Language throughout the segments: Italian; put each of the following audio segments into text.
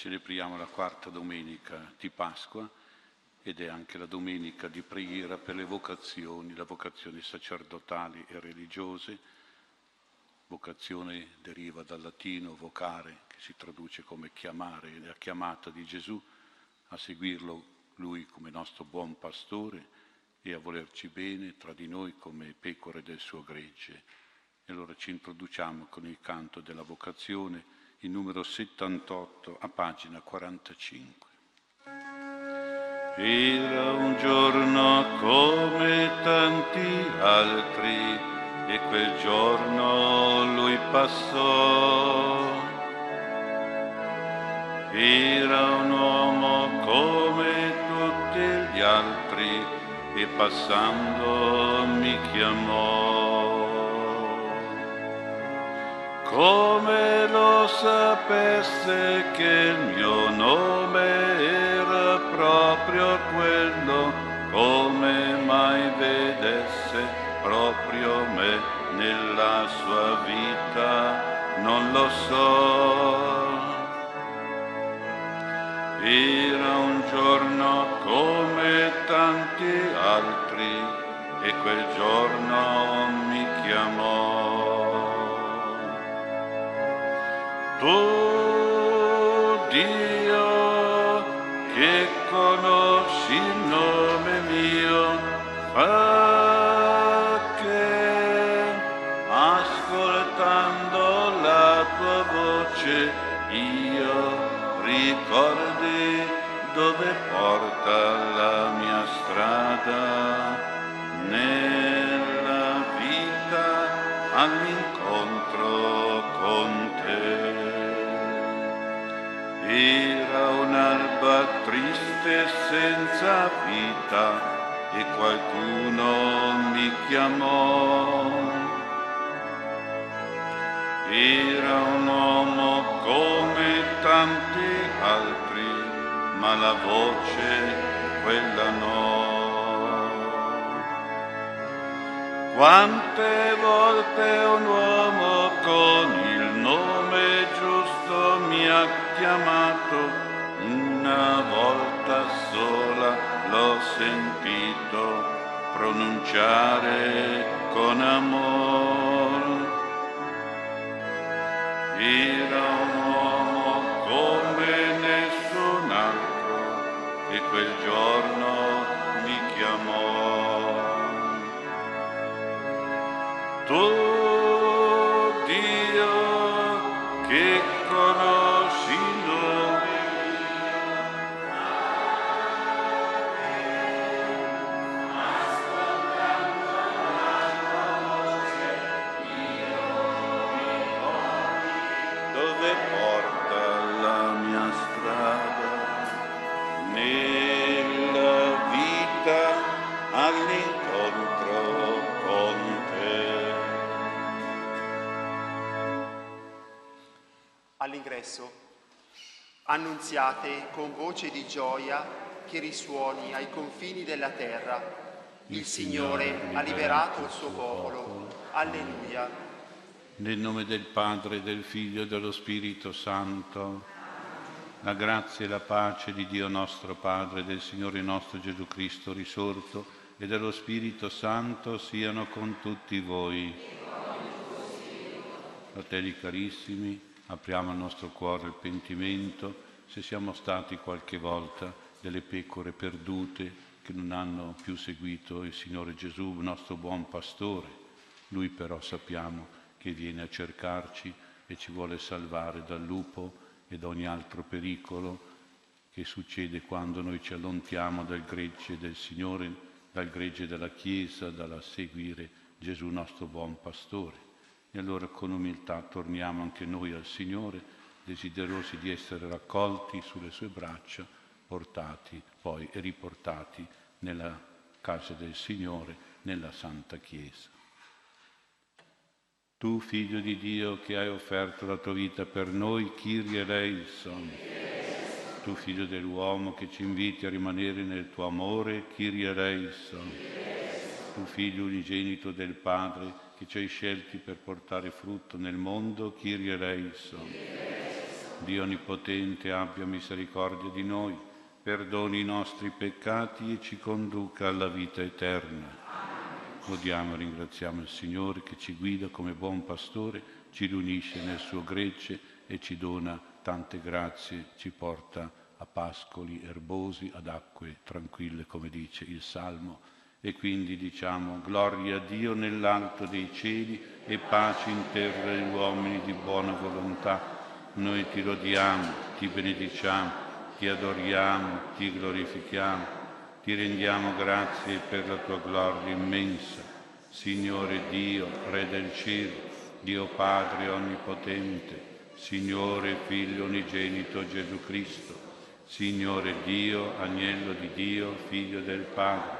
celebriamo la quarta domenica di Pasqua ed è anche la domenica di preghiera per le vocazioni, le vocazioni sacerdotali e religiose. Vocazione deriva dal latino vocare, che si traduce come chiamare, la chiamata di Gesù a seguirlo lui come nostro buon pastore e a volerci bene tra di noi come pecore del suo gregge. E allora ci introduciamo con il canto della vocazione il numero 78 a pagina 45. Era un giorno come tanti altri e quel giorno lui passò. Era un uomo come tutti gli altri e passando mi chiamò come lo sapesse che il mio nome era proprio quello, come mai vedesse proprio me nella sua vita, non lo so. Era un giorno come tanti altri e quel giorno mi chiamò tu Dio che conosci il nome mio, fa che ascoltando la tua voce io ricordi dove porta la mia strada triste senza vita e qualcuno mi chiamò. Era un uomo come tanti altri, ma la voce quella no. Quante volte un uomo con il nome giusto mi ha chiamato, una volta sola l'ho sentito pronunciare con amore. Era un uomo come nessun altro e quel giorno All'ingresso annunziate con voce di gioia che risuoni ai confini della terra. Il Signore ha liberato il suo popolo. Alleluia. Nel nome del Padre, del Figlio e dello Spirito Santo, la grazia e la pace di Dio nostro Padre, del Signore nostro Gesù Cristo risorto e dello Spirito Santo siano con tutti voi. Fratelli carissimi, apriamo il nostro cuore al pentimento se siamo stati qualche volta delle pecore perdute che non hanno più seguito il Signore Gesù, il nostro buon pastore. Lui però sappiamo che viene a cercarci e ci vuole salvare dal lupo e da ogni altro pericolo che succede quando noi ci allontaniamo dal gregge del Signore, dal gregge della Chiesa, dalla seguire Gesù nostro buon pastore. E allora con umiltà torniamo anche noi al Signore, desiderosi di essere raccolti sulle sue braccia, portati poi e riportati nella casa del Signore, nella Santa Chiesa. Tu, figlio di Dio, che hai offerto la tua vita per noi, Kyrie eleison. Tu, figlio dell'uomo, che ci inviti a rimanere nel tuo amore, Kyrie eleison. Tu, figlio unigenito del Padre, che ci hai scelti per portare frutto nel mondo, Kyrie eleison. Dio Onnipotente abbia misericordia di noi, perdoni i nostri peccati e ci conduca alla vita eterna. Lodiamo e ringraziamo il Signore che ci guida come buon pastore, ci riunisce nel suo gregge e ci dona tante grazie, ci porta a pascoli erbosi, ad acque tranquille, come dice il Salmo. E quindi diciamo gloria a Dio nell'alto dei cieli e pace in terra agli uomini di buona volontà noi ti lodiamo, ti benediciamo, ti adoriamo, ti glorifichiamo, ti rendiamo grazie per la tua gloria immensa. Signore Dio, Re del cielo, Dio Padre Onnipotente, Signore Figlio Unigenito Gesù Cristo, Signore Dio, Agnello di Dio, Figlio del Padre,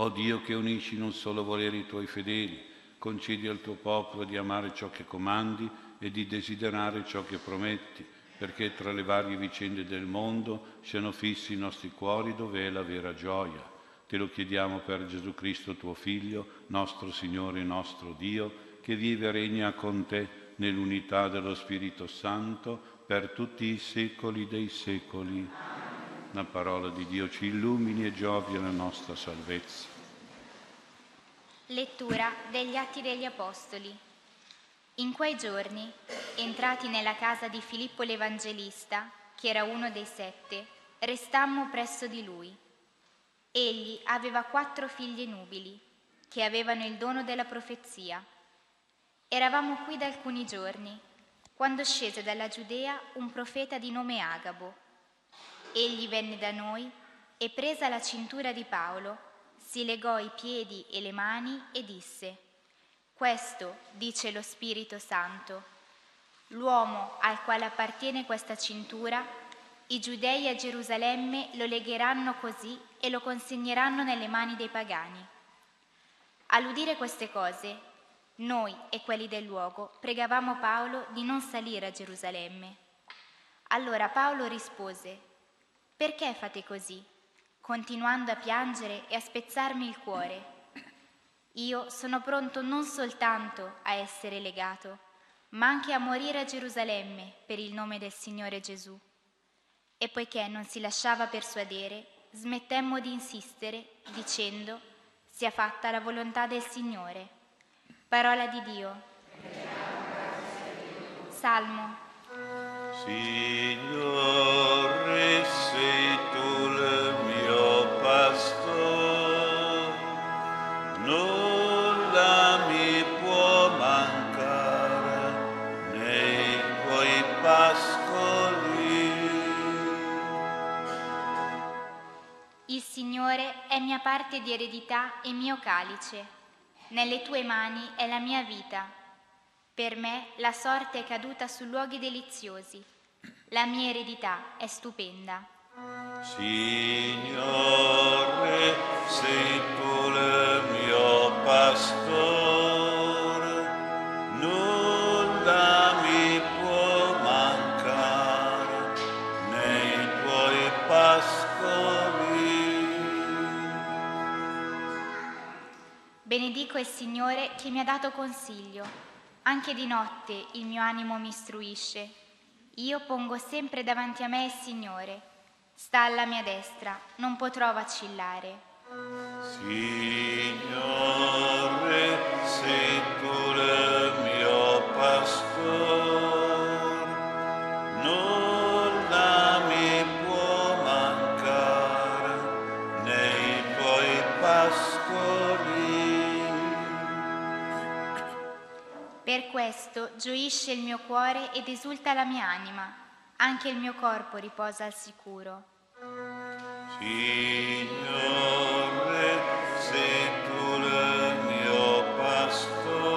O Dio che unisci in un solo volere i tuoi fedeli, concedi al tuo popolo di amare ciò che comandi, e di desiderare ciò che prometti, perché tra le varie vicende del mondo siano fissi i nostri cuori dove è la vera gioia. Te lo chiediamo per Gesù Cristo tuo Figlio, nostro Signore e nostro Dio, che vive e regna con te nell'unità dello Spirito Santo per tutti i secoli dei secoli. La parola di Dio ci illumini e giovi alla nostra salvezza. Lettura degli Atti degli Apostoli. In quei giorni, entrati nella casa di Filippo l'Evangelista, che era uno dei sette, restammo presso di lui. Egli aveva quattro figlie nubili, che avevano il dono della profezia. Eravamo qui da alcuni giorni, quando scese dalla Giudea un profeta di nome Agabo. Egli venne da noi e presa la cintura di Paolo, si legò i piedi e le mani e disse, questo dice lo Spirito Santo. L'uomo al quale appartiene questa cintura, i giudei a Gerusalemme lo legheranno così e lo consegneranno nelle mani dei pagani. All'udire queste cose, noi e quelli del luogo pregavamo Paolo di non salire a Gerusalemme. Allora Paolo rispose, perché fate così, continuando a piangere e a spezzarmi il cuore? Io sono pronto non soltanto a essere legato, ma anche a morire a Gerusalemme per il nome del Signore Gesù. E poiché non si lasciava persuadere, smettemmo di insistere dicendo sia fatta la volontà del Signore. Parola di Dio. Salmo. Signore, sei tu il mio pastore. No Signore è mia parte di eredità e mio calice. Nelle tue mani è la mia vita. Per me la sorte è caduta su luoghi deliziosi. La mia eredità è stupenda. Signore, sei tu il mio pastore. Benedico il Signore che mi ha dato consiglio. Anche di notte il mio animo mi istruisce. Io pongo sempre davanti a me il Signore. Sta alla mia destra, non potrò vacillare. Signore, sei tu il mio pastore. gioisce il mio cuore ed esulta la mia anima, anche il mio corpo riposa al sicuro. Signore, sei tu il mio pastor,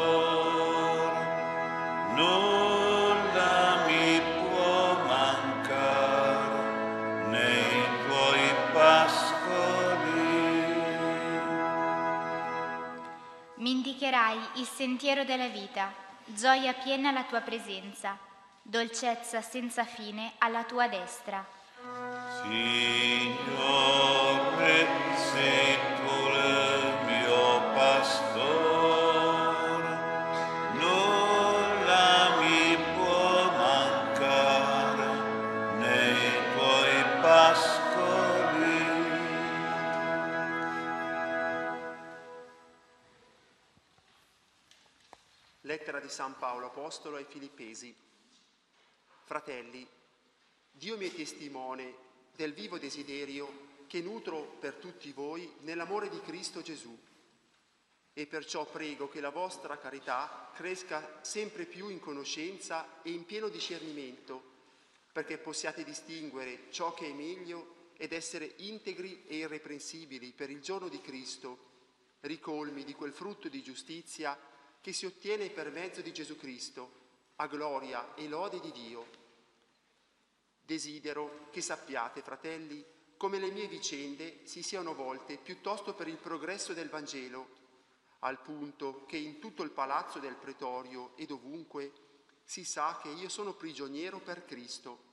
nulla mi può mancare nei tuoi pascoli. Mi indicherai il sentiero della vita gioia piena alla tua presenza, dolcezza senza fine alla tua destra. Signore, sei di San Paolo Apostolo ai Filippesi. Fratelli, Dio mi è testimone del vivo desiderio che nutro per tutti voi nell'amore di Cristo Gesù. E perciò prego che la vostra carità cresca sempre più in conoscenza e in pieno discernimento, perché possiate distinguere ciò che è meglio ed essere integri e irreprensibili per il giorno di Cristo, ricolmi di quel frutto di giustizia che si ottiene per mezzo di Gesù Cristo, a gloria e lode di Dio. Desidero che sappiate, fratelli, come le mie vicende si siano volte piuttosto per il progresso del Vangelo, al punto che in tutto il palazzo del pretorio e dovunque si sa che io sono prigioniero per Cristo.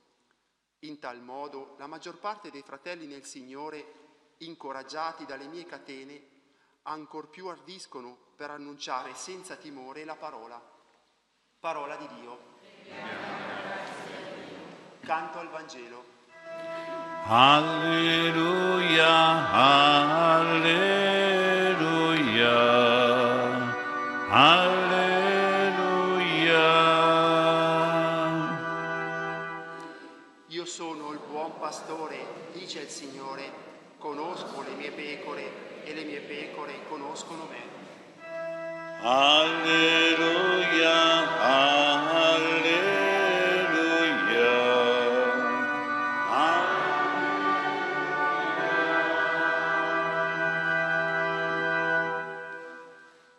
In tal modo la maggior parte dei fratelli nel Signore, incoraggiati dalle mie catene, ancor più ardiscono per annunciare senza timore la parola. Parola di Dio. Canto al Vangelo. Alleluia, alleluia, alleluia. Io sono il buon pastore, dice il Signore, conosco le mie pecore e le mie pecore conoscono me.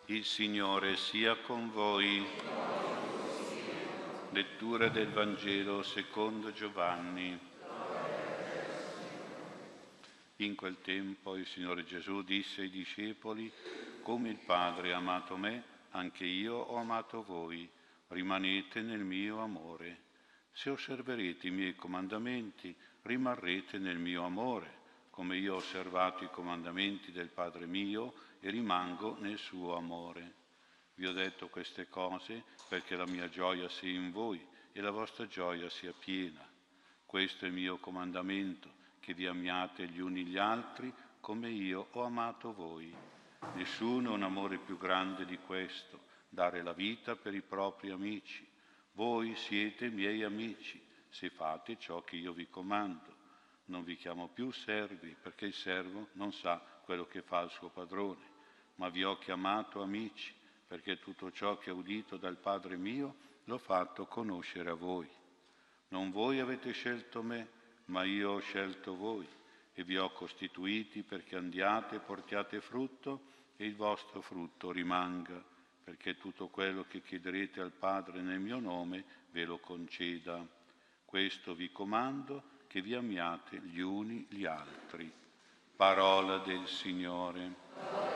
Il Signore sia con voi. Lettura del Vangelo secondo Giovanni. In quel tempo il Signore Gesù disse ai discepoli, come il Padre ha amato me, anche io ho amato voi, rimanete nel mio amore. Se osserverete i miei comandamenti, rimarrete nel mio amore, come io ho osservato i comandamenti del Padre mio e rimango nel suo amore. Vi ho detto queste cose perché la mia gioia sia in voi e la vostra gioia sia piena. Questo è il mio comandamento, che vi amiate gli uni gli altri come io ho amato voi. Nessuno ha un amore più grande di questo, dare la vita per i propri amici. Voi siete miei amici se fate ciò che io vi comando. Non vi chiamo più servi perché il servo non sa quello che fa il suo padrone, ma vi ho chiamato amici perché tutto ciò che ho udito dal Padre mio l'ho fatto conoscere a voi. Non voi avete scelto me, ma io ho scelto voi e vi ho costituiti perché andiate e portiate frutto e il vostro frutto rimanga, perché tutto quello che chiederete al Padre nel mio nome ve lo conceda. Questo vi comando, che vi amiate gli uni gli altri. Parola del Signore.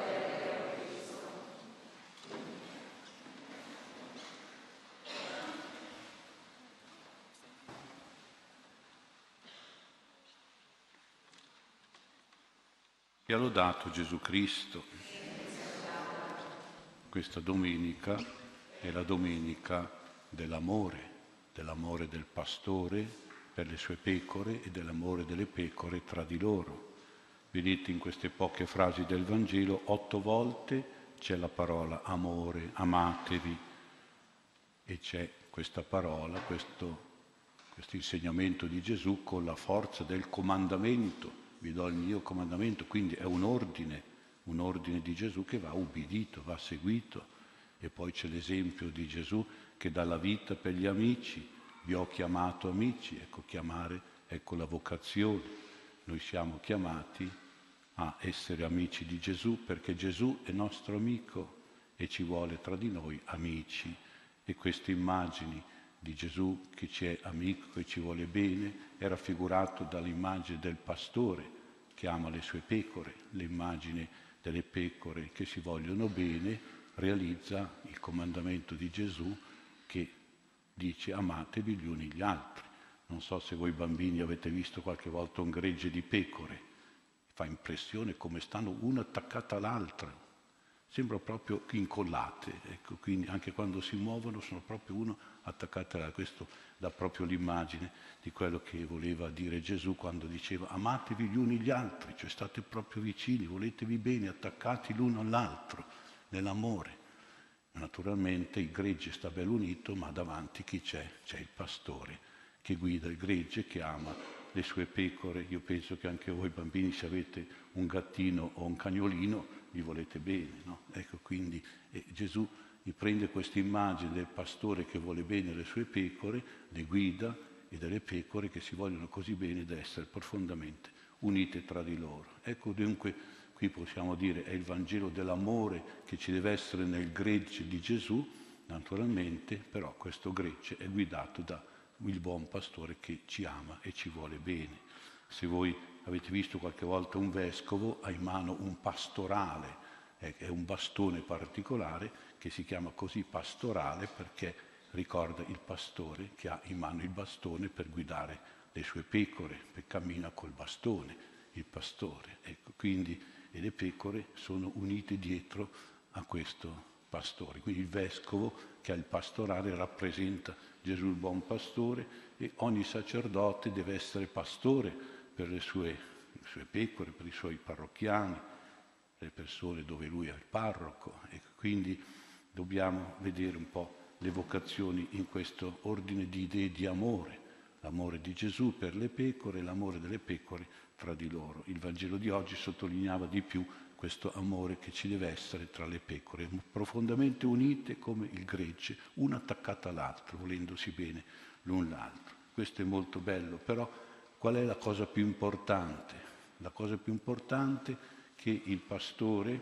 E ha lodato Gesù Cristo. Questa domenica è la domenica dell'amore, dell'amore del pastore per le sue pecore e dell'amore delle pecore tra di loro. Vedete in queste poche frasi del Vangelo, otto volte c'è la parola amore, amatevi, e c'è questa parola, questo, questo insegnamento di Gesù con la forza del comandamento vi do il mio comandamento, quindi è un ordine, un ordine di Gesù che va ubbidito, va seguito. E poi c'è l'esempio di Gesù che dà la vita per gli amici, vi ho chiamato amici, ecco chiamare, ecco la vocazione. Noi siamo chiamati a essere amici di Gesù perché Gesù è nostro amico e ci vuole tra di noi amici. E queste immagini di Gesù che ci è amico, che ci vuole bene, è raffigurato dall'immagine del pastore che ama le sue pecore, l'immagine delle pecore che si vogliono bene realizza il comandamento di Gesù che dice amatevi gli uni gli altri. Non so se voi bambini avete visto qualche volta un gregge di pecore, fa impressione come stanno una attaccata all'altra, sembra proprio incollate, ecco, quindi anche quando si muovono sono proprio uno attaccate all'altro. Questo dà proprio l'immagine di quello che voleva dire Gesù quando diceva amatevi gli uni gli altri, cioè state proprio vicini, voletevi bene, attaccati l'uno all'altro nell'amore. Naturalmente il gregge sta bello unito, ma davanti chi c'è? C'è il pastore che guida il gregge, che ama le sue pecore. Io penso che anche voi bambini, se avete un gattino o un cagnolino, gli volete bene. No? Ecco, quindi eh, Gesù prende questa immagine del pastore che vuole bene le sue pecore, le guida e delle pecore che si vogliono così bene da essere profondamente unite tra di loro. Ecco dunque qui possiamo dire è il Vangelo dell'amore che ci deve essere nel gregge di Gesù, naturalmente, però questo gregge è guidato da il buon pastore che ci ama e ci vuole bene. Se voi avete visto qualche volta un vescovo, ha in mano un pastorale, è un bastone particolare che si chiama così pastorale perché ricorda il pastore che ha in mano il bastone per guidare le sue pecore, che cammina col bastone, il pastore. Ecco, quindi e le pecore sono unite dietro a questo pastore. Quindi il vescovo che ha il pastorale rappresenta Gesù il buon pastore e ogni sacerdote deve essere pastore per le sue, le sue pecore, per i suoi parrocchiani, le persone dove lui è il parroco. E quindi dobbiamo vedere un po' le vocazioni in questo ordine di idee di amore, l'amore di Gesù per le pecore, l'amore delle pecore tra di loro. Il Vangelo di oggi sottolineava di più questo amore che ci deve essere tra le pecore, profondamente unite come il gregge, una attaccata all'altra, volendosi bene l'un l'altro. Questo è molto bello, però qual è la cosa più importante? La cosa più importante è che il pastore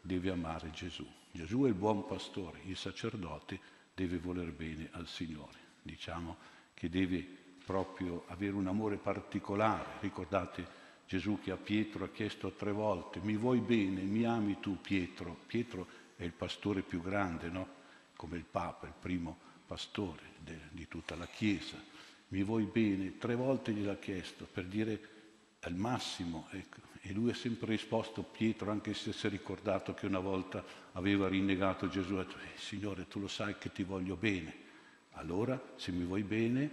deve amare Gesù. Gesù è il buon pastore, il sacerdote deve voler bene al Signore. Diciamo che deve proprio avere un amore particolare. Ricordate Gesù che a Pietro ha chiesto tre volte, mi vuoi bene, mi ami tu Pietro? Pietro è il pastore più grande, no? Come il Papa, il primo pastore de, di tutta la Chiesa. Mi vuoi bene? Tre volte gliel'ha chiesto per dire al massimo. Ecco. E lui ha sempre risposto, Pietro, anche se si è ricordato che una volta aveva rinnegato Gesù, ha detto, eh, Signore, tu lo sai che ti voglio bene. Allora, se mi vuoi bene,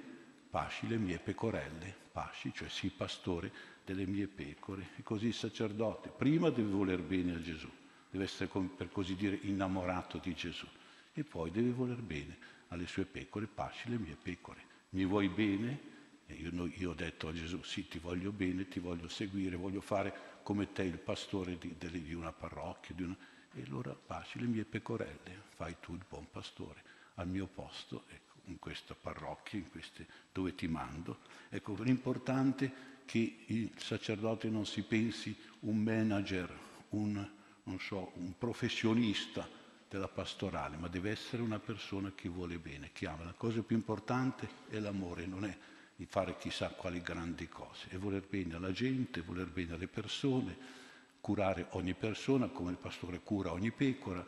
pasci le mie pecorelle, pasci, cioè sii pastore delle mie pecore. E così il sacerdote prima deve voler bene a Gesù, deve essere, per così dire, innamorato di Gesù. E poi deve voler bene alle sue pecore, pasci le mie pecore. Mi vuoi bene? E io, io, ho detto a Gesù, sì, ti voglio bene, ti voglio seguire, voglio fare come te il pastore di, di una parrocchia. Di una... E allora pasci le mie pecorelle, fai tu il buon pastore al mio posto, ecco, in questa parrocchia, in queste, dove ti mando. Ecco, l'importante è che il sacerdote non si pensi un manager, un, so, un professionista della pastorale, ma deve essere una persona che vuole bene, che ama. La cosa più importante è l'amore, non è di fare chissà quali grandi cose, è voler bene alla gente, voler bene alle persone, curare ogni persona come il pastore cura ogni pecora,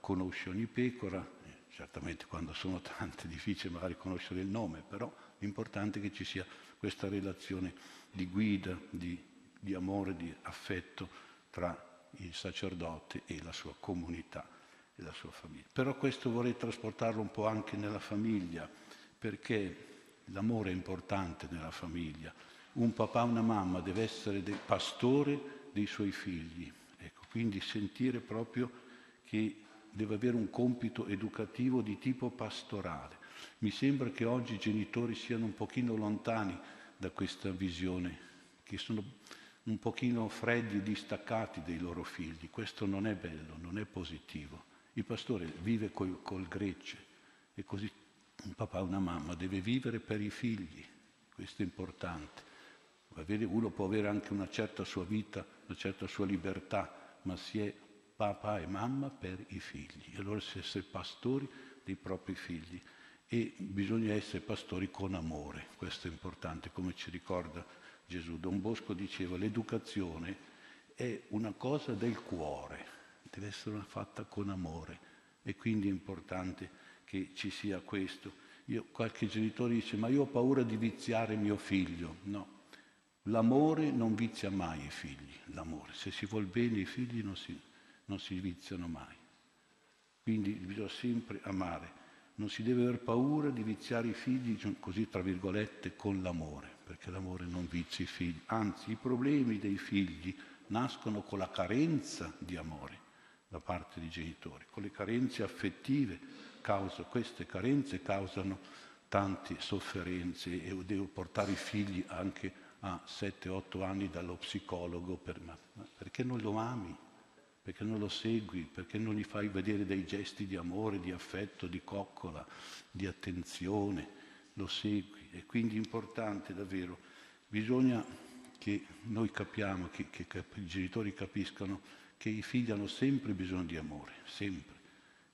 conosce ogni pecora, eh, certamente quando sono tante è difficile magari conoscere il nome, però l'importante è che ci sia questa relazione di guida, di, di amore, di affetto tra il sacerdote e la sua comunità e la sua famiglia. Però questo vorrei trasportarlo un po' anche nella famiglia, perché l'amore è importante nella famiglia. Un papà, una mamma deve essere del pastore dei suoi figli, ecco, quindi sentire proprio che deve avere un compito educativo di tipo pastorale. Mi sembra che oggi i genitori siano un pochino lontani da questa visione, che sono un pochino freddi, distaccati dei loro figli. Questo non è bello, non è positivo. Il pastore vive col, col grecce e così un papà e una mamma deve vivere per i figli, questo è importante. Uno può avere anche una certa sua vita, una certa sua libertà, ma si è papà e mamma per i figli. E allora si essere pastori dei propri figli e bisogna essere pastori con amore, questo è importante, come ci ricorda Gesù. Don Bosco diceva l'educazione è una cosa del cuore, deve essere fatta con amore E quindi è importante che ci sia questo. Io, qualche genitore dice, ma io ho paura di viziare mio figlio. No, l'amore non vizia mai i figli, l'amore. Se si vuol bene i figli non si, non si viziano mai. Quindi bisogna sempre amare. Non si deve aver paura di viziare i figli, così tra virgolette, con l'amore, perché l'amore non vizia i figli. Anzi, i problemi dei figli nascono con la carenza di amore da parte dei genitori, con le carenze affettive. Causa, queste carenze causano tante sofferenze e devo portare i figli anche a 7-8 anni dallo psicologo per, perché non lo ami perché non lo segui, perché non gli fai vedere dei gesti di amore, di affetto, di coccola, di attenzione, lo segui. E quindi è importante davvero, bisogna che noi capiamo, che, che, che i genitori capiscano che i figli hanno sempre bisogno di amore, sempre.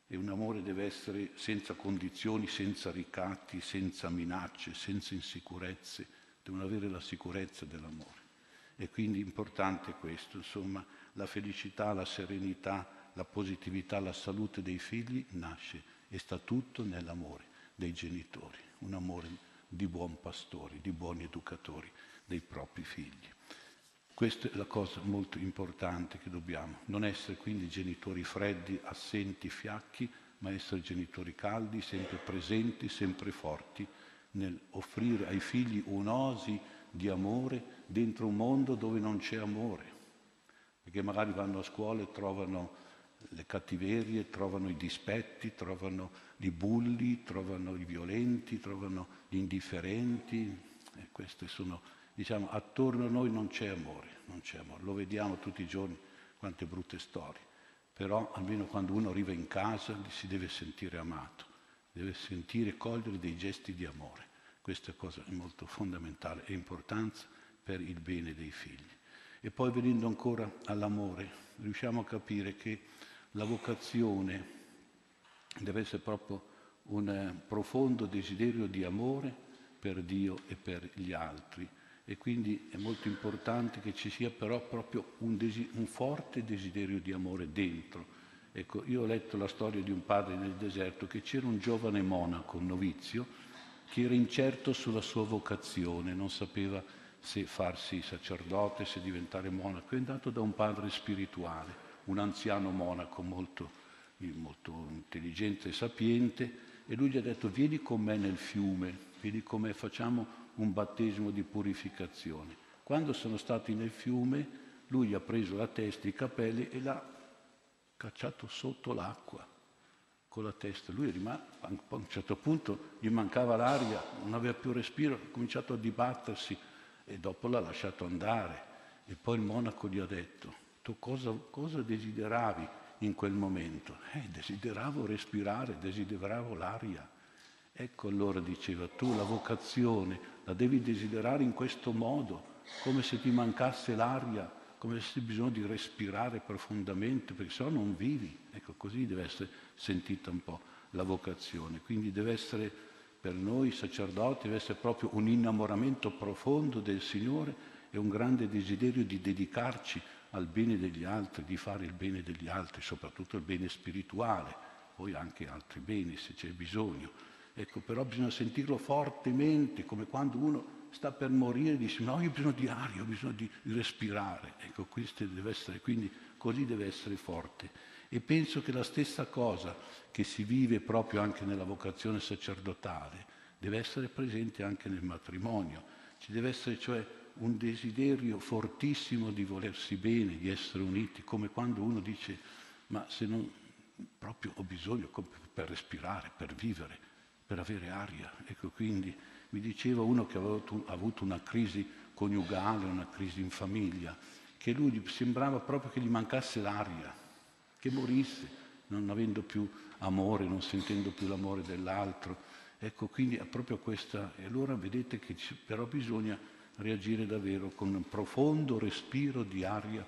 E un amore deve essere senza condizioni, senza ricatti, senza minacce, senza insicurezze, devono avere la sicurezza dell'amore. E quindi importante questo, insomma, la felicità, la serenità, la positività, la salute dei figli nasce e sta tutto nell'amore dei genitori, un amore di buon pastori, di buoni educatori dei propri figli. Questa è la cosa molto importante che dobbiamo, non essere quindi genitori freddi, assenti, fiacchi, ma essere genitori caldi, sempre presenti, sempre forti, nel offrire ai figli un'osi di amore dentro un mondo dove non c'è amore, perché magari vanno a scuola e trovano le cattiverie, trovano i dispetti, trovano i bulli, trovano i violenti, trovano gli indifferenti. E queste sono, diciamo, attorno a noi non c'è amore, non c'è amore. Lo vediamo tutti i giorni, quante brutte storie. Però almeno quando uno arriva in casa si deve sentire amato, deve sentire cogliere dei gesti di amore. Questa cosa è molto fondamentale e importanza per il bene dei figli. E poi venendo ancora all'amore, riusciamo a capire che la vocazione deve essere proprio un eh, profondo desiderio di amore per Dio e per gli altri. E quindi è molto importante che ci sia però proprio un, desi- un forte desiderio di amore dentro. Ecco, io ho letto la storia di un padre nel deserto che c'era un giovane monaco, un novizio, che era incerto sulla sua vocazione, non sapeva se farsi sacerdote, se diventare monaco. È andato da un padre spirituale, un anziano monaco molto, molto intelligente e sapiente, e lui gli ha detto vieni con me nel fiume, vieni con me, facciamo un battesimo di purificazione. Quando sono stati nel fiume, lui ha preso la testa, i capelli e l'ha cacciato sotto l'acqua con la testa. Lui è rimasto, a un certo punto gli mancava l'aria, non aveva più respiro, ha cominciato a dibattersi e dopo l'ha lasciato andare. E poi il monaco gli ha detto, tu cosa, cosa desideravi in quel momento? Eh, desideravo respirare, desideravo l'aria. Ecco allora diceva, tu la vocazione la devi desiderare in questo modo, come se ti mancasse l'aria, come se hai bisogno di respirare profondamente, perché se no non vivi. Ecco, così deve essere sentita un po' la vocazione. Quindi deve essere per noi sacerdoti deve essere proprio un innamoramento profondo del Signore e un grande desiderio di dedicarci al bene degli altri, di fare il bene degli altri, soprattutto il bene spirituale, poi anche altri beni se c'è bisogno. Ecco, però bisogna sentirlo fortemente, come quando uno sta per morire e dice no, io ho bisogno di aria, ho bisogno di, respirare. Ecco, questo deve essere, quindi così deve essere forte. E penso che la stessa cosa che si vive proprio anche nella vocazione sacerdotale deve essere presente anche nel matrimonio. Ci deve essere cioè un desiderio fortissimo di volersi bene, di essere uniti, come quando uno dice ma se non proprio ho bisogno per respirare, per vivere, per avere aria. Ecco, quindi mi diceva uno che aveva avuto una crisi coniugale, una crisi in famiglia, che lui sembrava proprio che gli mancasse l'aria, che morisse, non avendo più amore, non sentendo più l'amore dell'altro. Ecco, quindi è proprio questa, e allora vedete che però bisogna reagire davvero con un profondo respiro di aria,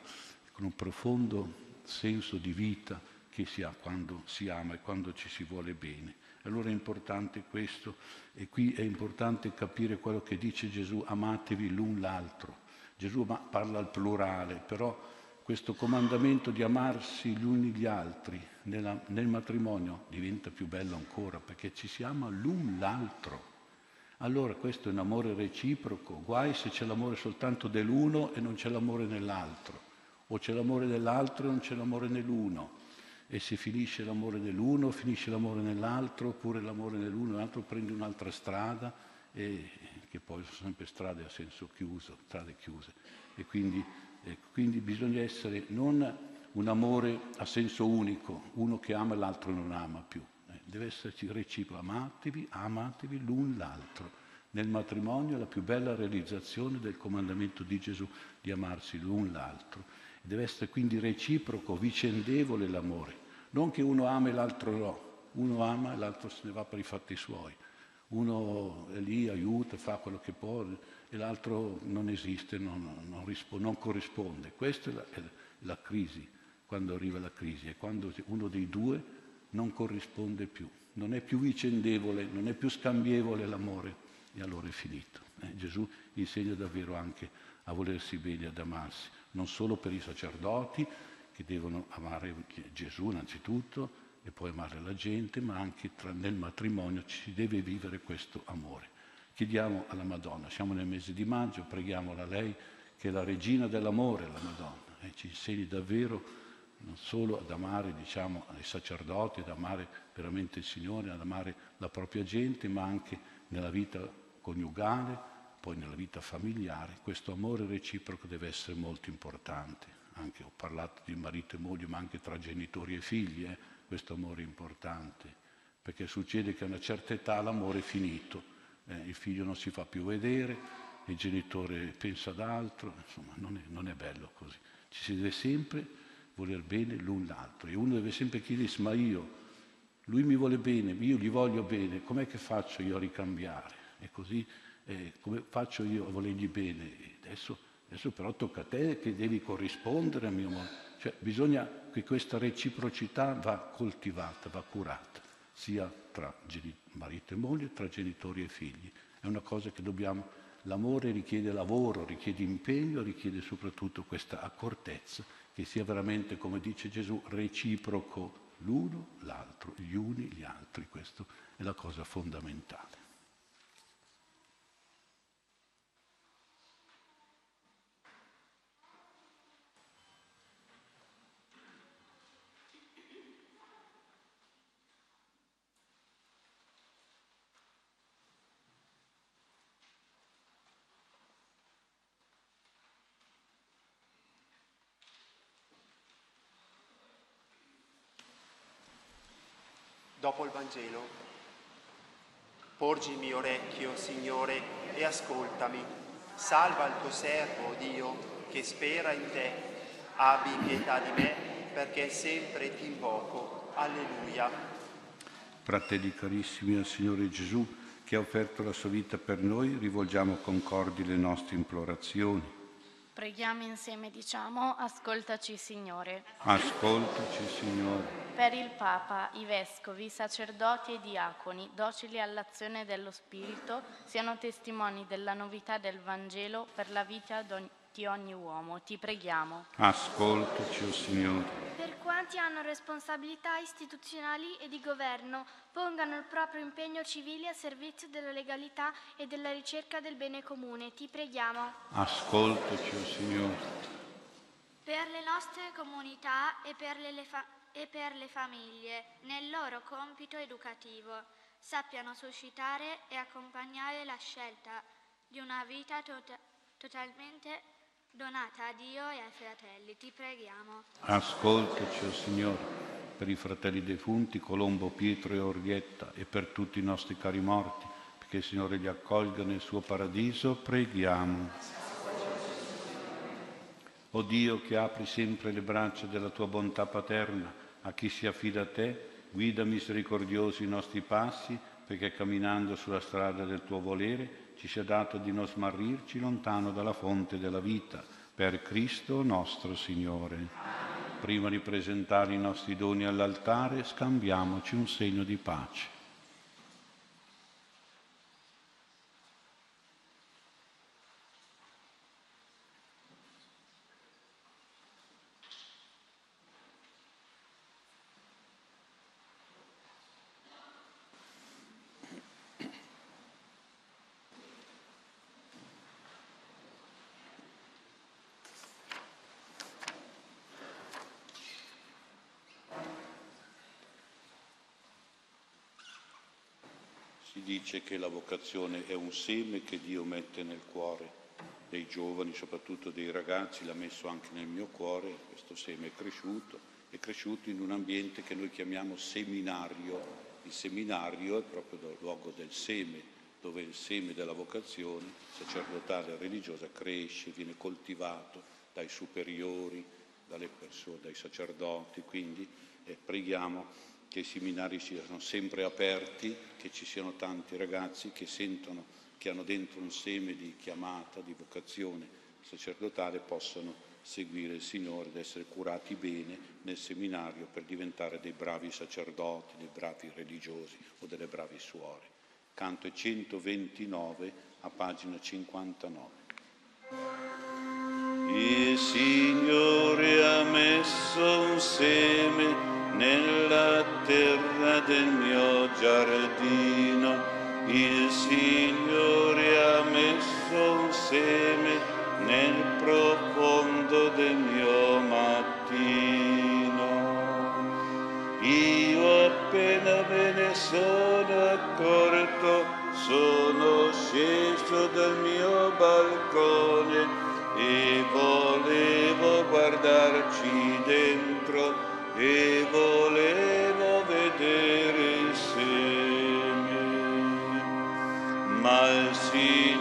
con un profondo senso di vita che si ha quando si ama e quando ci si vuole bene. Allora è importante questo e qui è importante capire quello che dice Gesù, amatevi l'un l'altro. Gesù parla al plurale, però questo comandamento di amarsi gli uni gli altri nella, nel matrimonio diventa più bello ancora perché ci si ama l'un l'altro. Allora questo è un amore reciproco, guai se c'è l'amore soltanto dell'uno e non c'è l'amore nell'altro, o c'è l'amore dell'altro e non c'è l'amore nell'uno. E se finisce l'amore nell'uno, finisce l'amore nell'altro, oppure l'amore nell'uno e nell'altro prende un'altra strada, e, che poi sono sempre strade a senso chiuso, strade chiuse. E quindi, e quindi bisogna essere non un amore a senso unico, uno che ama e l'altro non ama più deve esserci reciproco, amatevi, amatevi l'un l'altro. Nel matrimonio è la più bella realizzazione del comandamento di Gesù di amarsi l'un l'altro. Deve essere quindi reciproco, vicendevole l'amore, non che uno ama e l'altro no, uno ama e l'altro se ne va per i fatti suoi, uno è lì, aiuta, fa quello che può e l'altro non esiste, non, non, risponde, non corrisponde. Questa è la, è la crisi, quando arriva la crisi, è quando uno dei due non corrisponde più, non è più vicendevole, non è più scambievole l'amore e allora è finito. Eh, Gesù insegna davvero anche a volersi bene, ad amarsi, non solo per i sacerdoti che devono amare Gesù innanzitutto e poi amare la gente, ma anche tra, nel matrimonio ci deve vivere questo amore. Chiediamo alla Madonna, siamo nel mese di maggio, preghiamola a lei che è la regina dell'amore, la Madonna, e ci insegni davvero non solo ad amare diciamo, i sacerdoti, ad amare veramente il Signore, ad amare la propria gente, ma anche nella vita coniugale, poi nella vita familiare. Questo amore reciproco deve essere molto importante. Anche, ho parlato di marito e moglie, ma anche tra genitori e figli, eh? questo amore è importante, perché succede che a una certa età l'amore è finito, eh? il figlio non si fa più vedere, il genitore pensa ad altro, insomma non è, non è bello così. Ci si deve sempre voler bene l'un l'altro. E uno deve sempre chiedersi, ma io, lui mi vuole bene, io gli voglio bene, com'è che faccio io a ricambiare? E così, eh, come faccio io a volergli bene? Adesso, adesso, però tocca a te che devi corrispondere a mio modo. Cioè bisogna che questa reciprocità va coltivata, va curata, sia tra marito e moglie, tra genitori e figli. È una cosa che dobbiamo... L'amore richiede lavoro, richiede impegno, richiede soprattutto questa accortezza che sia veramente, come dice Gesù, reciproco l'uno l'altro, gli uni gli altri. Questa è la cosa fondamentale. dopo il Vangelo. Porgi il mio orecchio, Signore, e ascoltami. Salva il tuo servo, Dio, che spera in te. Abbi pietà di me, perché sempre ti invoco. Alleluia. Fratelli carissimi al Signore Gesù, che ha offerto la sua vita per noi, rivolgiamo concordi le nostre implorazioni. Preghiamo insieme, diciamo, ascoltaci Signore. Ascoltaci Signore per il Papa, i vescovi, i sacerdoti e i diaconi, docili all'azione dello Spirito, siano testimoni della novità del Vangelo per la vita di ogni uomo. Ti preghiamo. Ascoltaci, oh Signore. Per quanti hanno responsabilità istituzionali e di governo, pongano il proprio impegno civile a servizio della legalità e della ricerca del bene comune. Ti preghiamo. Ascoltaci, oh Signore. Per le nostre comunità e per le, famiglie e per le famiglie nel loro compito educativo sappiano suscitare e accompagnare la scelta di una vita to- totalmente donata a Dio e ai fratelli. Ti preghiamo. Ascoltaci, oh Signore, per i fratelli defunti Colombo, Pietro e Orvietta e per tutti i nostri cari morti, perché il Signore li accolga nel suo paradiso, preghiamo. O Dio che apri sempre le braccia della tua bontà paterna, a chi si affida a te, guida misericordiosi i nostri passi, perché camminando sulla strada del tuo volere ci sia dato di non smarrirci lontano dalla fonte della vita, per Cristo nostro Signore. Prima di presentare i nostri doni all'altare, scambiamoci un segno di pace. Si dice che la vocazione è un seme che Dio mette nel cuore dei giovani, soprattutto dei ragazzi, l'ha messo anche nel mio cuore, questo seme è cresciuto, è cresciuto in un ambiente che noi chiamiamo seminario. Il seminario è proprio il luogo del seme, dove il seme della vocazione sacerdotale e religiosa cresce, viene coltivato dai superiori, persone, dai sacerdoti, quindi eh, preghiamo che i seminari siano sempre aperti, che ci siano tanti ragazzi che sentono che hanno dentro un seme di chiamata, di vocazione sacerdotale, possano seguire il Signore ed essere curati bene nel seminario per diventare dei bravi sacerdoti, dei bravi religiosi o delle bravi suore. Canto 129 a pagina 59. Il Signore ha messo un seme nella terra del mio giardino. Il Signore ha messo un seme nel profondo del mio mattino. Io appena me ne sono accorto, sono sceso dal mio balcone e volevo guardarci dentro e volevo vedere insieme, ma il Signore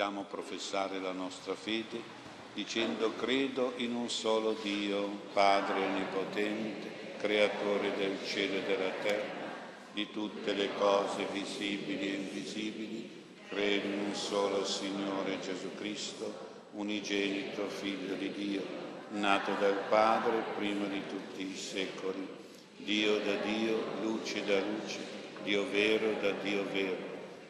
a professare la nostra fede dicendo credo in un solo Dio, Padre Onnipotente, Creatore del cielo e della terra, di tutte le cose visibili e invisibili, credo in un solo Signore Gesù Cristo, unigenito Figlio di Dio, nato dal Padre prima di tutti i secoli, Dio da Dio, luce da luce, Dio vero da Dio vero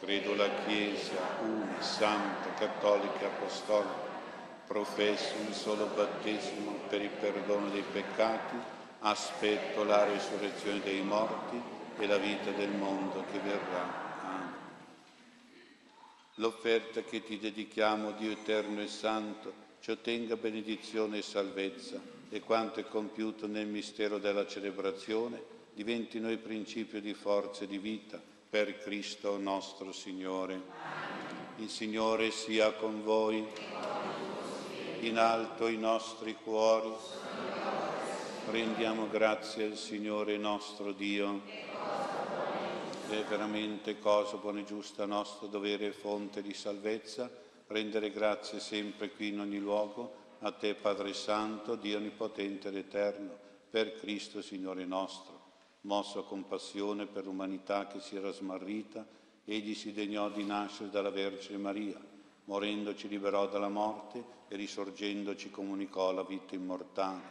Credo la Chiesa, una, santa, cattolica apostolica, professo un solo battesimo per il perdono dei peccati, aspetto la risurrezione dei morti e la vita del mondo che verrà. Amen. L'offerta che ti dedichiamo, Dio eterno e santo, ci ottenga benedizione e salvezza e quanto è compiuto nel mistero della celebrazione diventi noi principio di forza e di vita per Cristo nostro Signore. Il Signore sia con voi, in alto i nostri cuori. Rendiamo grazie al Signore nostro Dio. È veramente cosa buona e giusta nostro dovere e fonte di salvezza, rendere grazie sempre qui in ogni luogo a te Padre Santo, Dio Onnipotente ed Eterno, per Cristo Signore nostro Mosso a compassione per l'umanità che si era smarrita, egli si degnò di nascere dalla Vergine Maria. Morendo ci liberò dalla morte e risorgendo ci comunicò la vita immortale.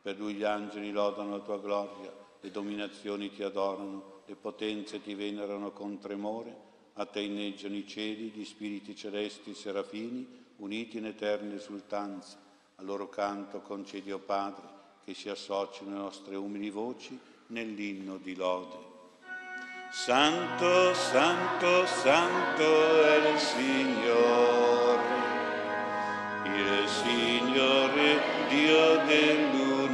Per lui gli angeli lodano la tua gloria, le dominazioni ti adorano, le potenze ti venerano con tremore, a te inneggiano i cieli, gli spiriti celesti, i serafini, uniti in eterne esultanze. A loro canto concedi, o Padre, che si associno le nostre umili voci nell'inno di lode. Santo, santo, santo è il Signore, il Signore Dio dell'universo.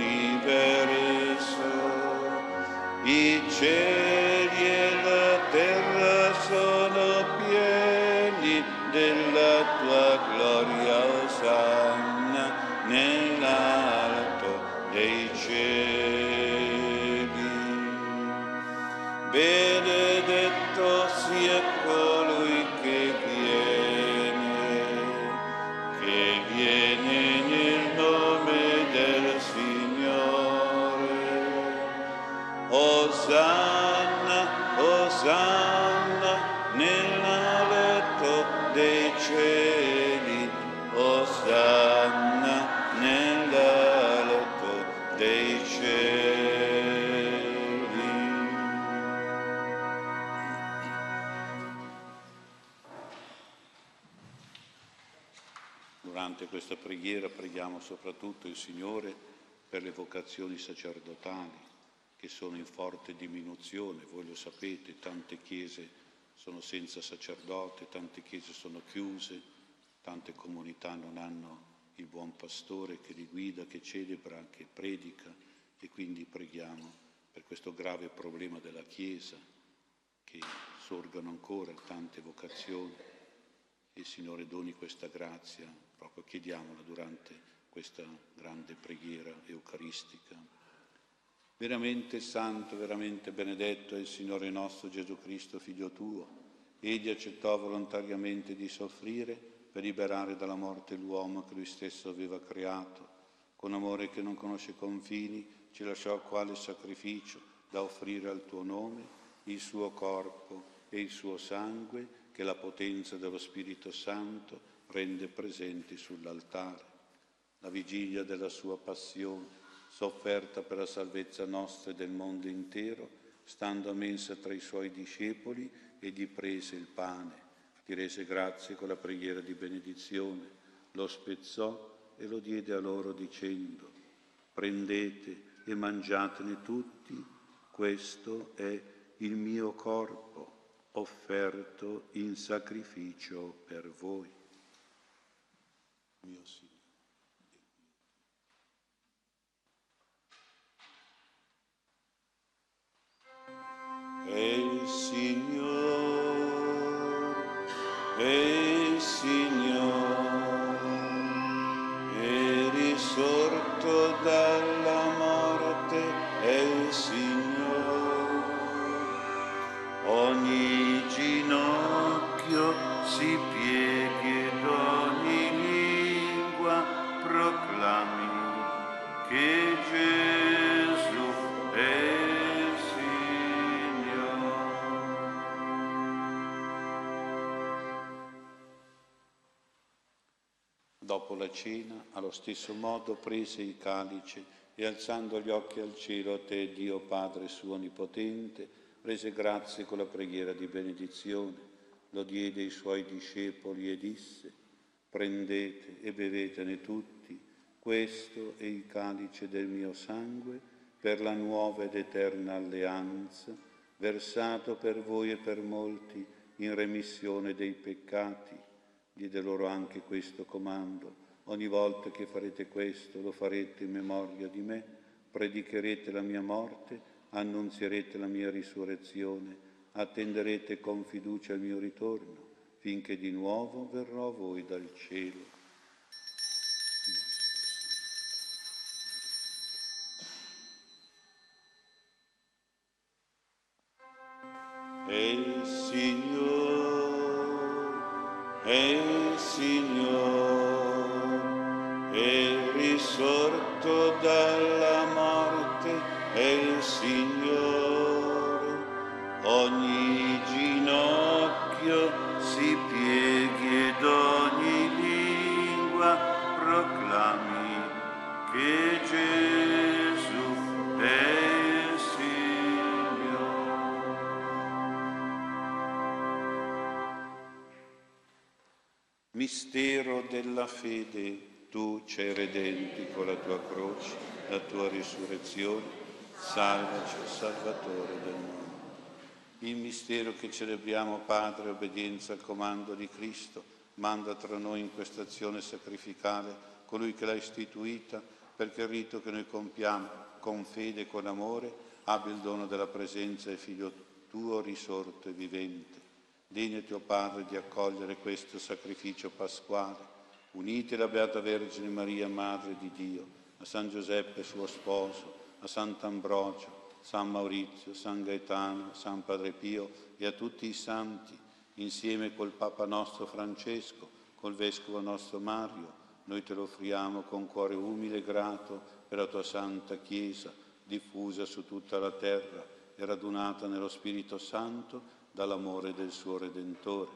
I cieli Osanna, Osanna nell'alto dei cieli, Osanna nell'alto dei cieli. Durante questa preghiera preghiamo soprattutto il Signore per le vocazioni sacerdotali che sono in forte diminuzione. Voi lo sapete, tante chiese sono senza sacerdote, tante chiese sono chiuse, tante comunità non hanno il buon pastore che li guida, che celebra, che predica e quindi preghiamo per questo grave problema della Chiesa, che sorgano ancora tante vocazioni e Signore doni questa grazia, proprio chiediamola durante questa grande preghiera eucaristica. Veramente santo, veramente benedetto è il Signore nostro Gesù Cristo, Figlio tuo. Egli accettò volontariamente di soffrire per liberare dalla morte l'uomo che lui stesso aveva creato. Con amore che non conosce confini, ci lasciò quale sacrificio da offrire al tuo nome, il suo corpo e il suo sangue, che la potenza dello Spirito Santo rende presenti sull'altare. La vigilia della sua passione, sofferta per la salvezza nostra e del mondo intero, stando a mensa tra i suoi discepoli, egli prese il pane, ti rese grazie con la preghiera di benedizione, lo spezzò e lo diede a loro dicendo, prendete e mangiatene tutti, questo è il mio corpo offerto in sacrificio per voi. Mio Signore. Cena, allo stesso modo prese il calice e alzando gli occhi al cielo a te, Dio Padre suo onnipotente, rese grazie con la preghiera di benedizione, lo diede ai suoi discepoli e disse, prendete e bevetene tutti, questo è il calice del mio sangue per la nuova ed eterna alleanza, versato per voi e per molti in remissione dei peccati. Diede loro anche questo comando. Ogni volta che farete questo, lo farete in memoria di me, predicherete la mia morte, annunzierete la mia risurrezione, attenderete con fiducia il mio ritorno, finché di nuovo verrò a voi dal cielo. Della fede, tu ci redenti con la tua croce, la tua risurrezione, salvaci, Salvatore del mondo. Il mistero che celebriamo, Padre, obbedienza al comando di Cristo, manda tra noi in questa azione sacrificale colui che l'ha istituita, perché il rito che noi compiamo con fede e con amore abbia il dono della presenza del Figlio tuo risorto e vivente Degnati, o oh Padre, di accogliere questo sacrificio pasquale, unite la Beata Vergine Maria, Madre di Dio, a San Giuseppe, suo sposo, a Sant'Ambrogio, San Maurizio, San Gaetano, San Padre Pio e a tutti i santi, insieme col Papa nostro Francesco, col Vescovo nostro Mario, noi te lo offriamo con cuore umile e grato per la tua santa Chiesa, diffusa su tutta la terra e radunata nello Spirito Santo, dall'amore del suo Redentore.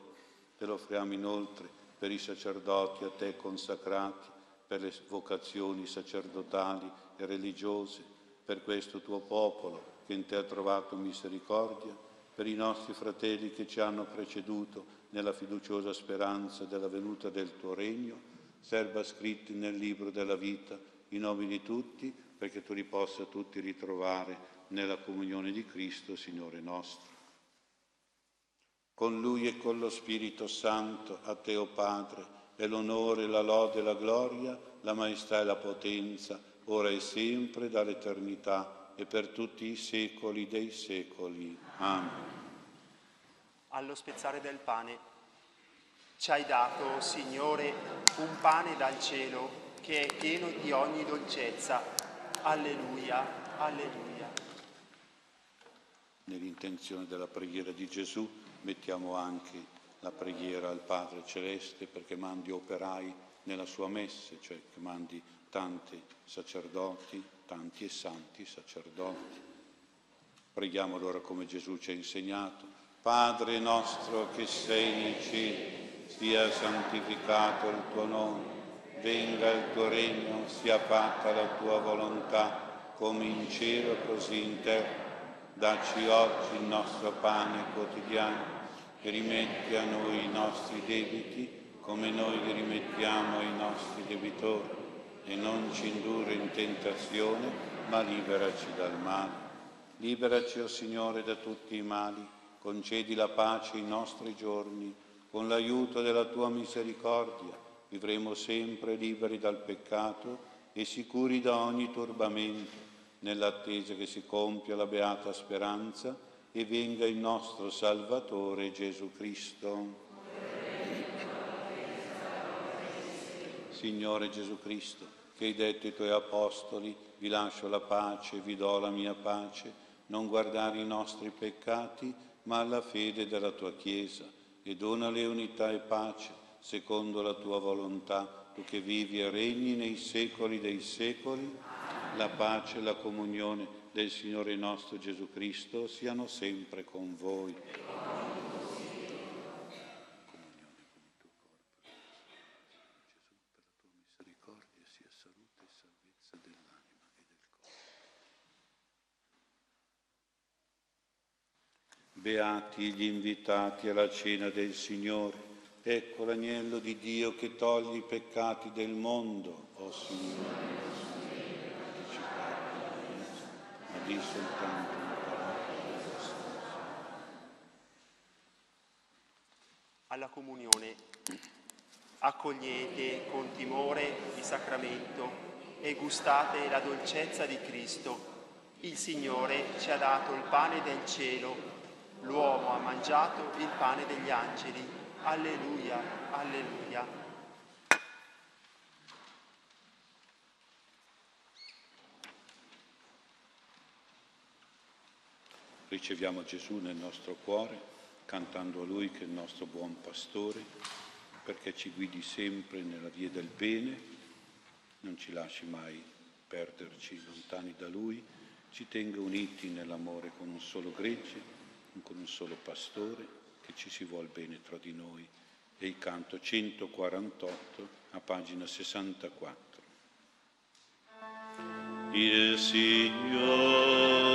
Te lo offriamo inoltre per i sacerdoti a te consacrati, per le vocazioni sacerdotali e religiose, per questo tuo popolo che in te ha trovato misericordia, per i nostri fratelli che ci hanno preceduto nella fiduciosa speranza della venuta del tuo regno, serba scritti nel libro della vita i nomi di tutti, perché tu li possa tutti ritrovare nella comunione di Cristo, Signore nostro con Lui e con lo Spirito Santo, a Te, o Padre, è l'onore, la lode la gloria, la maestà e la potenza, ora e sempre, dall'eternità e per tutti i secoli dei secoli. Amen. Allo spezzare del pane, ci hai dato, Signore, un pane dal cielo che è pieno di ogni dolcezza. Alleluia, alleluia. Nell'intenzione della preghiera di Gesù, mettiamo anche la preghiera al Padre Celeste perché mandi operai nella sua messe, cioè che mandi tanti sacerdoti, tanti e santi sacerdoti. Preghiamo allora come Gesù ci ha insegnato. Padre nostro che sei nei cieli, sia santificato il tuo nome, venga il tuo regno, sia fatta la tua volontà, come in cielo così in terra. Dacci oggi il nostro pane quotidiano e rimetti a noi i nostri debiti come noi li rimettiamo ai nostri debitori e non ci indurre in tentazione, ma liberaci dal male. Liberaci, o oh Signore, da tutti i mali, concedi la pace ai nostri giorni, con l'aiuto della tua misericordia vivremo sempre liberi dal peccato e sicuri da ogni turbamento, nell'attesa che si compia la beata speranza e venga il nostro Salvatore Gesù Cristo. Signore Gesù Cristo, che hai detto ai tuoi apostoli, vi lascio la pace, vi do la mia pace, non guardare i nostri peccati, ma alla fede della tua Chiesa, e donale unità e pace, secondo la tua volontà, tu che vivi e regni nei secoli dei secoli, la pace e la comunione del Signore nostro Gesù Cristo siano sempre con voi. Beati gli invitati alla cena del Signore. Ecco l'agnello di Dio che toglie i peccati del mondo, o oh Signore. Di soltanto una parola Alla comunione accogliete con timore il sacramento e gustate la dolcezza di Cristo. Il Signore ci ha dato il pane del cielo, l'uomo ha mangiato il pane degli angeli. Alleluia, alleluia. Riceviamo Gesù nel nostro cuore, cantando a Lui che è il nostro buon pastore, perché ci guidi sempre nella via del bene, non ci lasci mai perderci lontani da Lui, ci tenga uniti nell'amore con un solo gregge, con un solo pastore, che ci si vuol bene tra di noi. E il canto 148 a pagina 64. Il Signore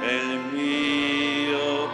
è il mio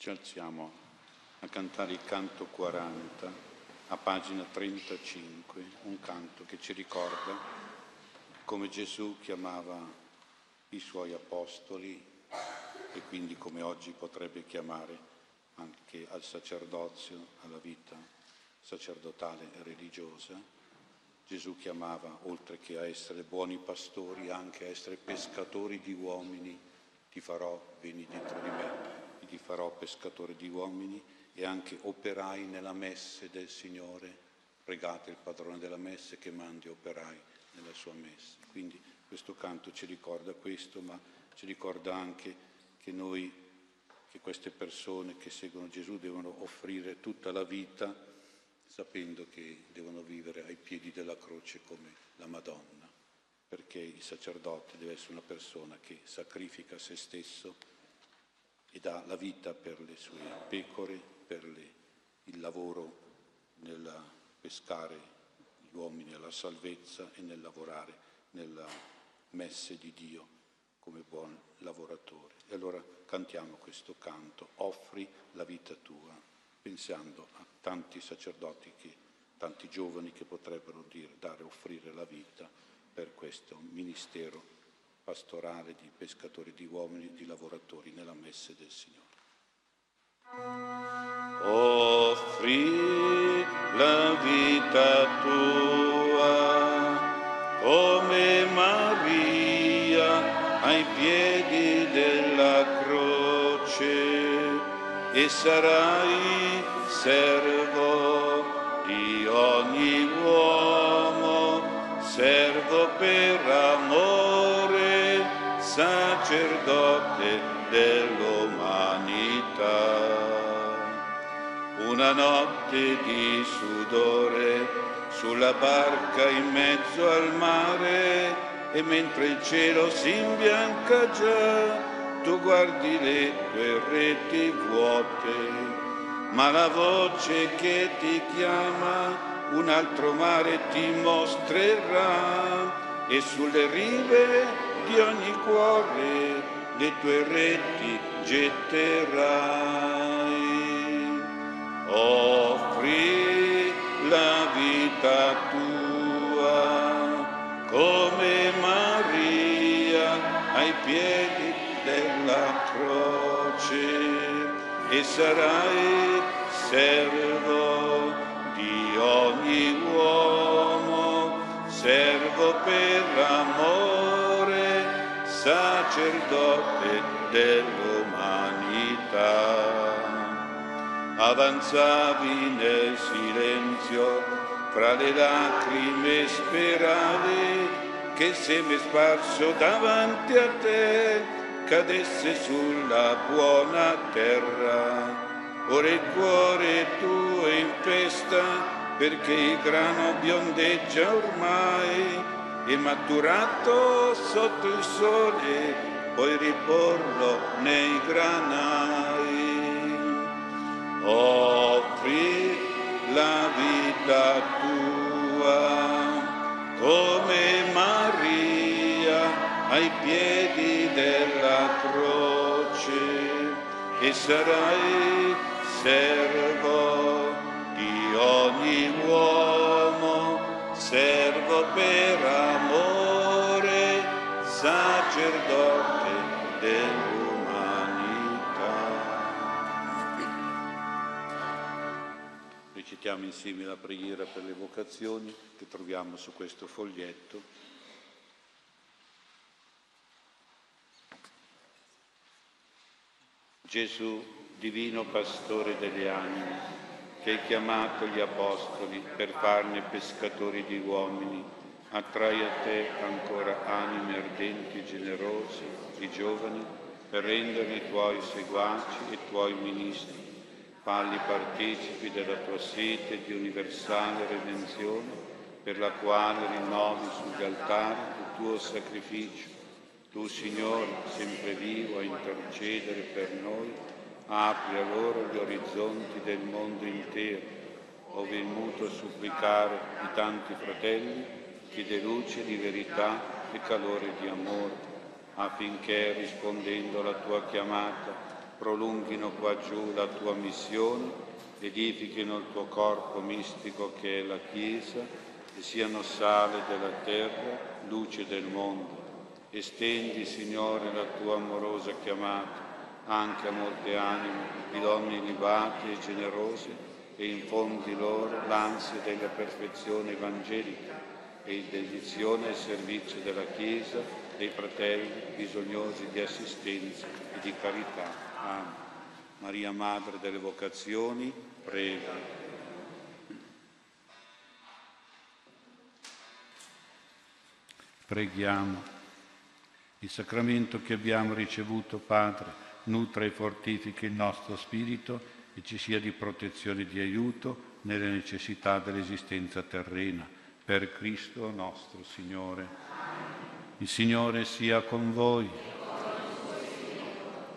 Ci alziamo a cantare il canto 40 a pagina 35, un canto che ci ricorda come Gesù chiamava i suoi apostoli e quindi come oggi potrebbe chiamare anche al sacerdozio, alla vita sacerdotale e religiosa. Gesù chiamava, oltre che a essere buoni pastori, anche a essere pescatori di uomini. Ti farò, vieni dentro di me, ti farò pescatore di uomini e anche operai nella messe del Signore. Pregate il padrone della messe che mandi operai nella sua messa. Quindi questo canto ci ricorda questo, ma ci ricorda anche che noi, che queste persone che seguono Gesù devono offrire tutta la vita sapendo che devono vivere ai piedi della croce come la Madonna, perché il sacerdote deve essere una persona che sacrifica se stesso e dà la vita per le sue pecore, per le, il lavoro nel pescare gli uomini alla salvezza e nel lavorare nella messe di Dio come buon lavoratore. E allora cantiamo questo canto, offri la vita tua, pensando a tanti sacerdoti, che, tanti giovani che potrebbero dire, dare, offrire la vita per questo ministero pastorale di pescatori di uomini, di lavoratori nella messe del Signore. Offri la vita tua come Maria ai piedi della croce e sarai servo sacerdote dell'umanità. Una notte di sudore sulla barca in mezzo al mare e mentre il cielo si imbianca già, tu guardi le tue reti vuote, ma la voce che ti chiama un altro mare ti mostrerà e sulle rive di ogni cuore le tue reti getterai. Offri la vita tua come Maria ai piedi della croce e sarai servo di ogni uomo, servo per amore sacerdote dell'umanità. Avanzavi nel silenzio, fra le lacrime speravi che seme sparso davanti a te cadesse sulla buona terra. Ora il cuore tuo è in festa perché il grano biondeggia ormai e maturato sotto il sole, puoi riporlo nei granai. Offri la vita tua come Maria ai piedi della croce e sarai servo sacerdote dell'umanità. Recitiamo insieme la preghiera per le vocazioni che troviamo su questo foglietto. Gesù, divino pastore delle anime, che hai chiamato gli apostoli per farne pescatori di uomini, attrai a te ancora anime ardenti e generose, i giovani, per renderli tuoi seguaci e tuoi ministri. Falli partecipi della tua sete di universale redenzione, per la quale rinnovi sugli altari il tuo sacrificio. Tu, Signore, sempre vivo a intercedere per noi, apri a loro gli orizzonti del mondo intero, ove il muto supplicare di tanti fratelli chiede luce di verità e calore di amore, affinché rispondendo alla tua chiamata prolunghino qua giù la tua missione, edifichino il tuo corpo mistico che è la Chiesa e siano sale della terra, luce del mondo. Estendi, Signore, la tua amorosa chiamata anche a molte anime di donne illibate e generose e infondi loro l'ansia della perfezione evangelica e dedizione al servizio della Chiesa, dei fratelli bisognosi di assistenza e di carità. Amen. Maria Madre delle Vocazioni, prega. Preghiamo. Il sacramento che abbiamo ricevuto, Padre, nutra e fortifichi il nostro spirito e ci sia di protezione e di aiuto nelle necessità dell'esistenza terrena per Cristo nostro Signore. Il Signore sia con voi.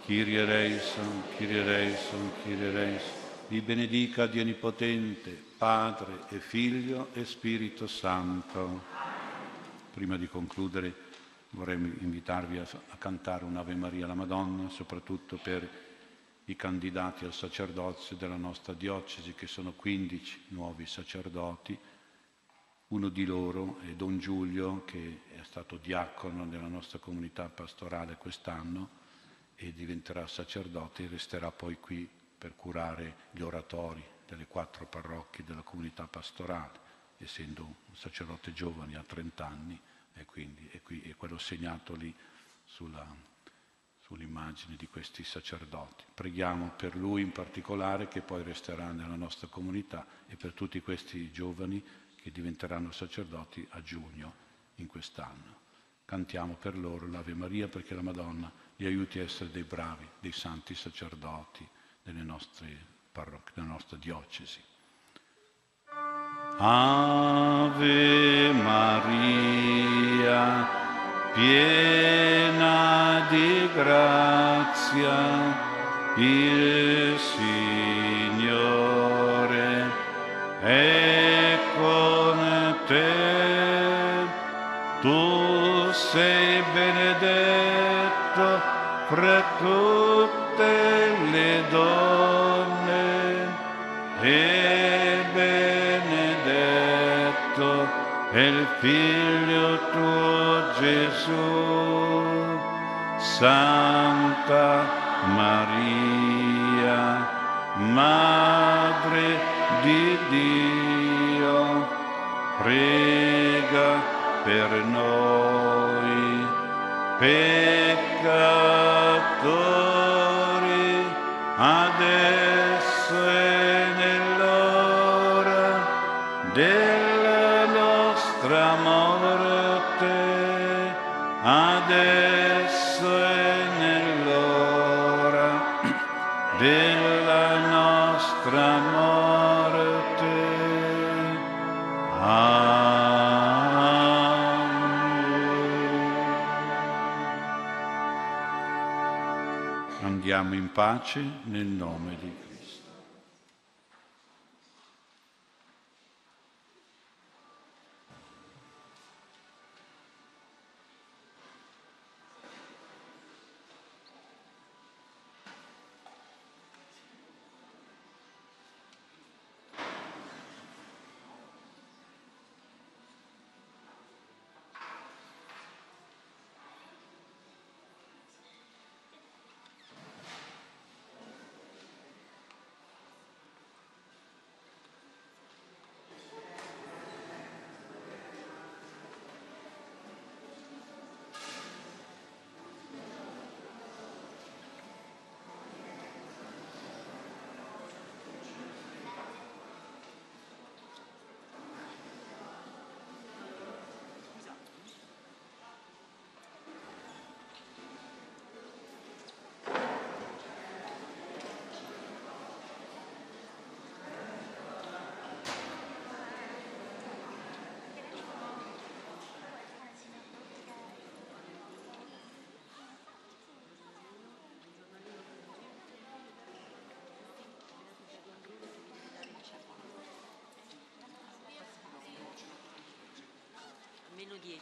Kyrie eleison, Kyrie eleison, Kyrie eleison. Vi benedica Dio Onnipotente, Padre e Figlio e Spirito Santo. Prima di concludere vorrei invitarvi a, cantare un'Ave Maria alla Madonna, soprattutto per i candidati al sacerdozio della nostra diocesi, che sono 15 nuovi sacerdoti uno di loro è Don Giulio, che è stato diacono nella nostra comunità pastorale quest'anno e diventerà sacerdote e resterà poi qui per curare gli oratori delle quattro parrocchie della comunità pastorale, essendo un sacerdote giovane, a 30 anni, e quindi è, qui, è quello segnato lì sulla, sull'immagine di questi sacerdoti. Preghiamo per lui in particolare, che poi resterà nella nostra comunità, e per tutti questi giovani che diventeranno sacerdoti a giugno in quest'anno. Cantiamo per loro l'Ave Maria perché la Madonna li aiuti a essere dei bravi, dei santi sacerdoti nelle nostre parrocchie, nella nostra diocesi. Ave Maria, piena di grazia, il tutte le donne e benedetto è il figlio tuo Gesù. Santa Maria, Madre di Dio, prega per noi peccatori, adesso pace nel nome. mélodies